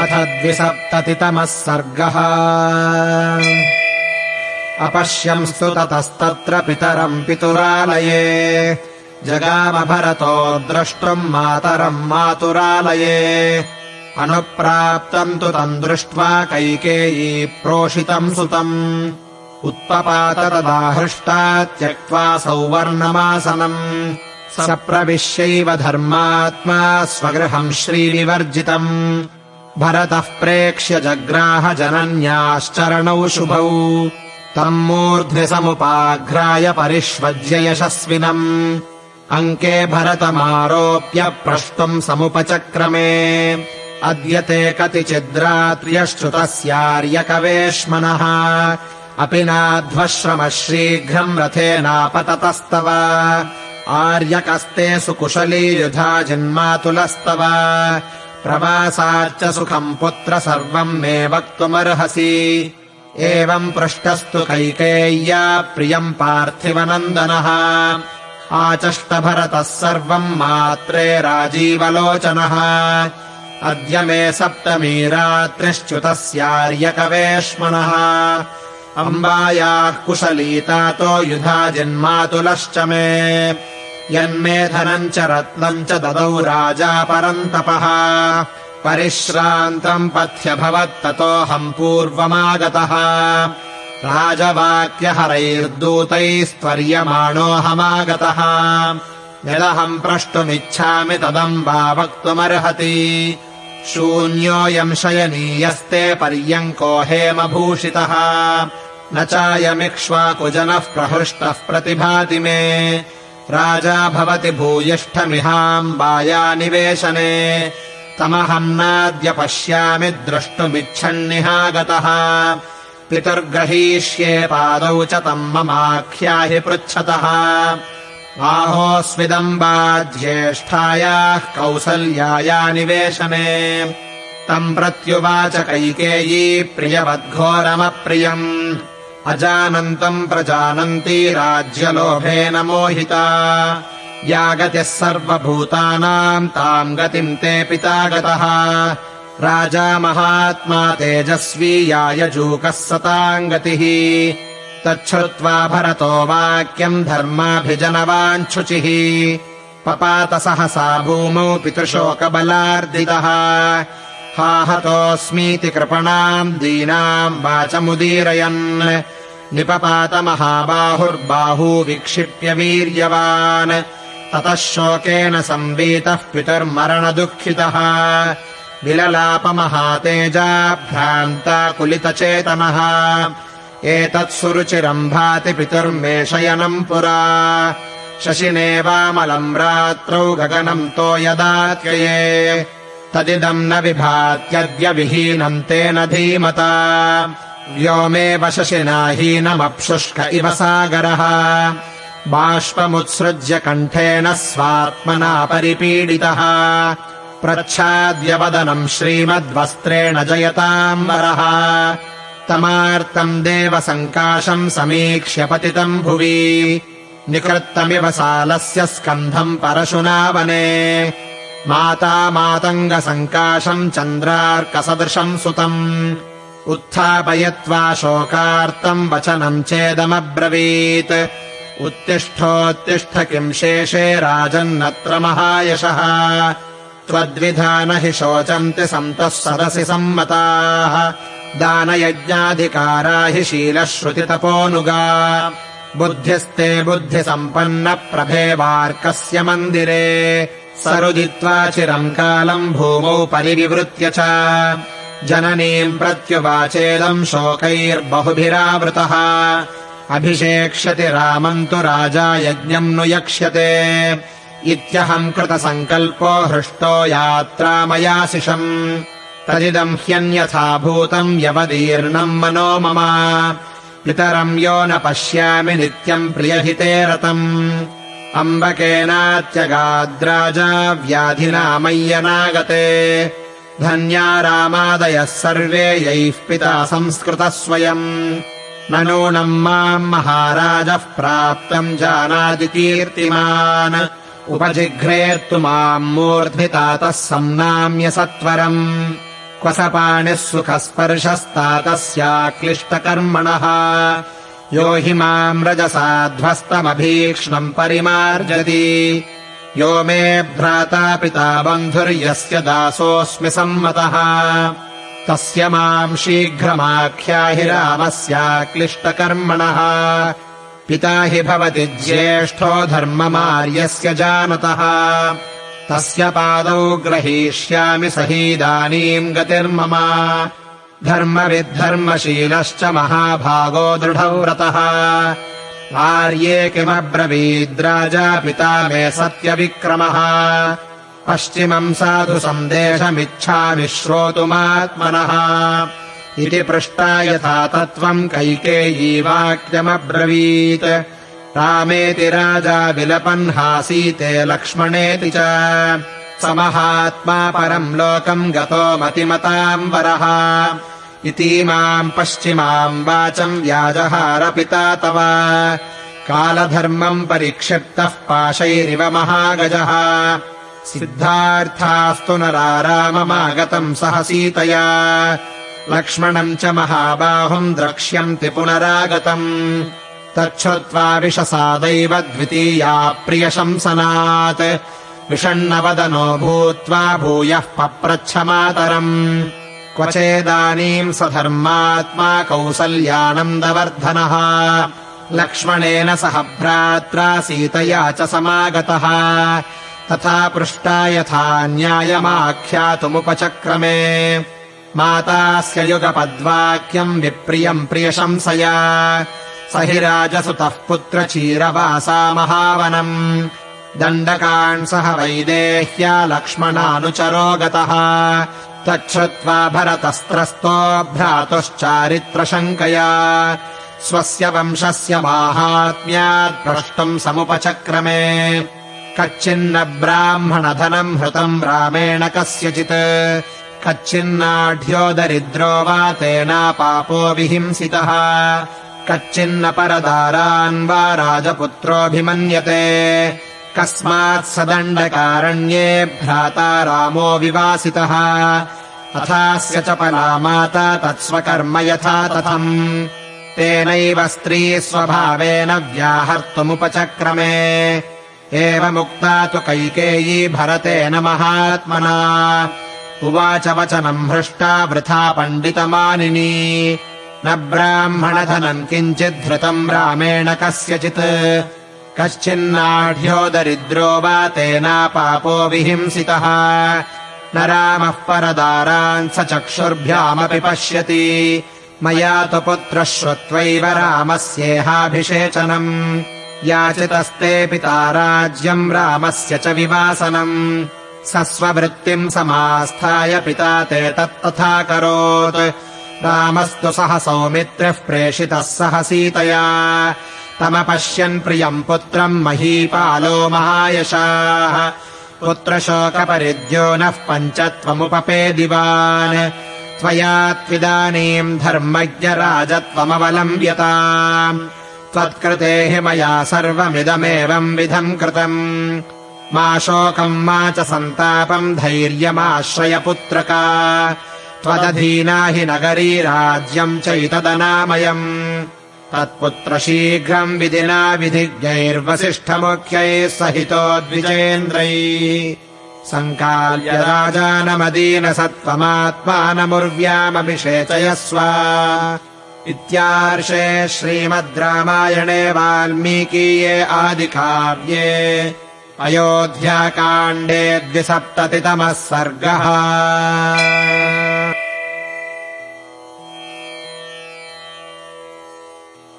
अथ द्विसप्ततितमः सर्गः। अपश्यंस्तु ततस्तत्र पितरम् पितुरालये। जगामभरतो द्रष्टुम् मातरम् मातुरालये। अनुप्राप्तम् तु तम् दृष्ट्वा कैकेयी प्रोषितम् सुतम्। उत्पपात तदाहृष्टा त्यक्त्वा सौवर्णमासनम्। स प्रविश्यैव धर्मात्मा स्वगृहम् श्रीविवर्जितम् भरतः प्रेक्ष्य जग्राह जनन्याश्चरणौ शुभौ। तम् मूर्ध्नि समुपाघ्राय परिष्वज्य यशस्विनम् अङ्के भरतमारोप्य प्रष्टुम् समुपचक्रमे। अद्य ते कतिचिद्रात्र्यश्रुतस्यार्यकवेश्मनः। अपि नाध्वश्रमः शीघ्रम् रथेनापततस्तव आर्यकस्ते सुकुशली युधा जिन्मातुलस्तव प्रवासाच्च सुखम् पुत्र सर्वम् मे वक्तुमर्हसि। एवम् पृष्टस्तु कैकेय्या प्रियम् पार्थिवनन्दनः। आचष्टभरतः सर्वम् मात्रे राजीवलोचनः। अद्य मे सप्तमी रात्रिश्च्युतस्यार्यकवेश्मनः। अम्बायाः कुशलीतातो युधा जिन्मातुलश्च मे यन्मे धनम् च रत्नम् च ददौ राजा परन्तपः। परिश्रान्तम् पथ्यभवत्ततोऽहम् पूर्वमागतः। राजवाक्यहरैर्दूतैस्त्वर्यमाणोऽहमागतः यदहम् प्रष्टुमिच्छामि तदम्बा वक्तुमर्हति शून्योऽयम् शयनीयस्ते पर्यङ्को हेमभूषितः। न चायमिक्ष्वाकुजनः प्रहृष्टः प्रतिभाति मे राजा भवति भूयिष्ठमिहाम्बाया निवेशने। तमहम् नाद्य पश्यामि द्रष्टुमिच्छन्निहागतः। पितुर्ग्रहीष्ये पादौ च तम् ममाख्याहि पृच्छतः। आहोस्विदम्बाज्येष्ठायाः कौसल्याया निवेशने। तम् प्रत्युवाच कैकेयी प्रियवद्घोरमप्रियम् अजानन्तम् प्रजानन्ती राज्यलोभेन मोहिता या गतिः सर्वभूतानाम् ताम् गतिम् ते पिता गतः। राजा महात्मा तेजस्वी यायजूकः सताम् गतिः। तच्छ्रुत्वा भरतो वाक्यम् धर्माभिजनवाञ्छुचिः पपात सहसा भूमौ पितृशोकबलार्दितः हाहतोऽस्मीति कृपणाम् दीनाम् वाचमुदीरयन्। निपपात महाबाहुर्बाहू विक्षिप्य वीर्यवान्। ततः शोकेन संवीतः पितुर्मरणदुःखितः। विललापमहातेजाभ्रान्ताकुलितचेतनः एतत्सुरुचिरम् भाति पितुर्मेषयनम् पुरा। शशिनेवामलम् रात्रौ गगनम् तो यदात्यये तदिदम् न विभात्यद्य विहीनम् तेन धीमता व्योमेव शशिनाहीनमप्शुष्क इव सागरः। बाष्पमुत्सृज्य कण्ठेन स्वात्मना परिपीडितः। प्रच्छाद्यवदनम् श्रीमद्वस्त्रेण जयताम्बरः। तमार्तम् देवसङ्काशम् समीक्ष्य पतितम् भुवि। निकृत्तमिव सालस्य स्कन्धम् परशुनावने। माता मातङ्गसङ्काशम् चन्द्रार्कसदृशम् सुतम्। उत्थापयत्वा शोकार्तम् वचनम् चेदमब्रवीत्। उत्तिष्ठोत्तिष्ठ किम् शेषे राजन्नत्र महायशः। त्वद्विधा न हि शोचन्ति सन्तः सरसि सम्मताः। दानयज्ञाधिकारा हि शीलश्रुतितपोनुगा। बुद्धिस्ते बुद्धिसम्पन्नप्रभेवार्कस्य मन्दिरे सरुदित्वा चिरम् कालम् भूमौ परिविवृत्य च। जननीम् प्रत्युवाचेदम् शोकैर्बहुभिरावृतः। अभिषेक्ष्यति रामम् तु राजा यज्ञम् नु यक्ष्यते। इत्यहम् कृतसङ्कल्पो हृष्टो यात्रा मयाशिषम् तदिदम् ह्यन्यथा भूतम् यवदीर्णम् मनो मम। पितरम् यो न पश्यामि नित्यम् प्रियहिते रतम् अम्बकेनात्यगाद्राजा व्याधिना मय्यनागते धन्या रामादयः सर्वे यैः पिता संस्कृतः स्वयम्। न नूनम् माम् महाराजः प्राप्तम् जानाति कीर्तिमान् उपजिघ्रेत्तु माम् मूर्ध्वितातः सम्नाम्य सत्वरम्। क्व स पाणिः सुखस्पर्शस्ता क्लिष्टकर्मणः यो हि माम् रजसाध्वस्तमभीक्ष्णम् परिमार्जति। यो मे भ्राता पिता बन्धुर्यस्य दासोऽस्मि सम्मतः। तस्य माम् शीघ्रमाख्याहि रामस्याक्लिष्टकर्मणः पिता हि भवति ज्येष्ठो धर्ममार्यस्य जानतः। तस्य पादौ ग्रहीष्यामि सहीदानीम् गतिर्मम धर्मविद्धर्मशीलश्च महाभागो दृढव्रतः। आर्ये किमब्रवीद्राजा पिता मे सत्यविक्रमः। पश्चिमम् साधु सन्देशमिच्छामि श्रोतुमात्मनः इति पृष्टा यथा तत्त्वम् कैकेयी वाक्यमब्रवीत्। रामेति राजा विलपन्हासीते लक्ष्मणेति च। स महात्मा परम् लोकम् गतो मतिमताम् वरः इतीमाम् पश्चिमाम् वाचम् व्याजहारपिता तव। कालधर्मम् परिक्षिप्तः पाशैरिव महागजः। सिद्धार्थास्तु नराराममागतम् सह सीतया। लक्ष्मणम् च महाबाहुम् द्रक्ष्यन्ति पुनरागतम्। तच्छ्रुत्वा विशसादैव द्वितीया प्रियशंसनात्। विषण्णवदनो भूत्वा भूयः पप्रच्छमातरम् क्व चेदानीम् स धर्मात्मा कौसल्यानन्दवर्धनः लक्ष्मणेन सह भ्रात्रा सीतया च समागतः। तथा पृष्टा यथा न्यायमाख्यातुमुपचक्रमे। मातास्य युगपद्वाक्यम् विप्रियम् प्रियशंसया स हि राजसुतः पुत्रचीरवासा महावनम्। सह वैदेह्या लक्ष्मणानुचरो गतः तच्छ्रुत्वा भरतस्त्रस्तो भ्रातुश्चारित्रशङ्कया। स्वस्य वंशस्य माहात्म्यात् प्रष्टुम् समुपचक्रमे। कच्चिन्न ब्राह्मणधनम् हृतम् रामेण कस्यचित्। कच्चिन्नाढ्यो दरिद्रो वा तेनापापो विहिंसितः। कच्चिन्न परदारान् वा राजपुत्रोऽभिमन्यते कस्मात् स दण्डकारण्ये भ्राता रामो विवासितः। अथास्य च पला माता तत्स्वकर्म यथा तथम् तेनैव स्त्री स्वभावेन व्याहर्तुमुपचक्रमे। एवमुक्ता तु कैकेयी भरतेन महात्मना। उवाच वचनम् हृष्टा वृथा पण्डितमानिनी। न ब्राह्मणधनम् किञ्चिद्धृतम् रामेण कस्यचित् कश्चिन्नाढ्यो दरिद्रो वा तेनापापो विहिंसितः। न रामः परदारान् स चक्षुर्भ्यामपि पश्यति। मया तु पुत्रः श्रुत्वैव रामस्येहाभिषेचनम्। याचितस्ते पिता राज्यम् रामस्य च विवासनम्। स स्ववृत्तिम् समास्थाय पिता ते तत्तथा करोत्। रामस्तु सह सौमित्रिः प्रेषितः सह सीतया तमपश्यन् प्रियम् पुत्रम् महीपालो महायशाः। पुत्रशोकपरिद्यो नः पञ्चत्वमुपपेदिवान्। त्वया त्विदानीम् धर्मज्ञराजत्वमवलम्ब्यता त्वत्कृते हि मया सर्वमिदमेवम् विधम् कृतम्। मा शोकम् मा च सन्तापम् धैर्यमाश्रय पुत्रका त्वदधीना हि नगरी राज्यम् चैतदनामयम् तत्पुत्र शीघ्रम् विधिना विधिज्ञैर्वसिष्ठमुख्यैः सहितो द्विजेन्द्रैः सङ्काल्य राजानमदीन सत्त्वमात्मानमुर्व्यामभिषेचयस्व इत्यार्षे श्रीमद् रामायणे वाल्मीकीये आदिकाव्ये अयोध्याकाण्डे द्विसप्ततितमः सर्गः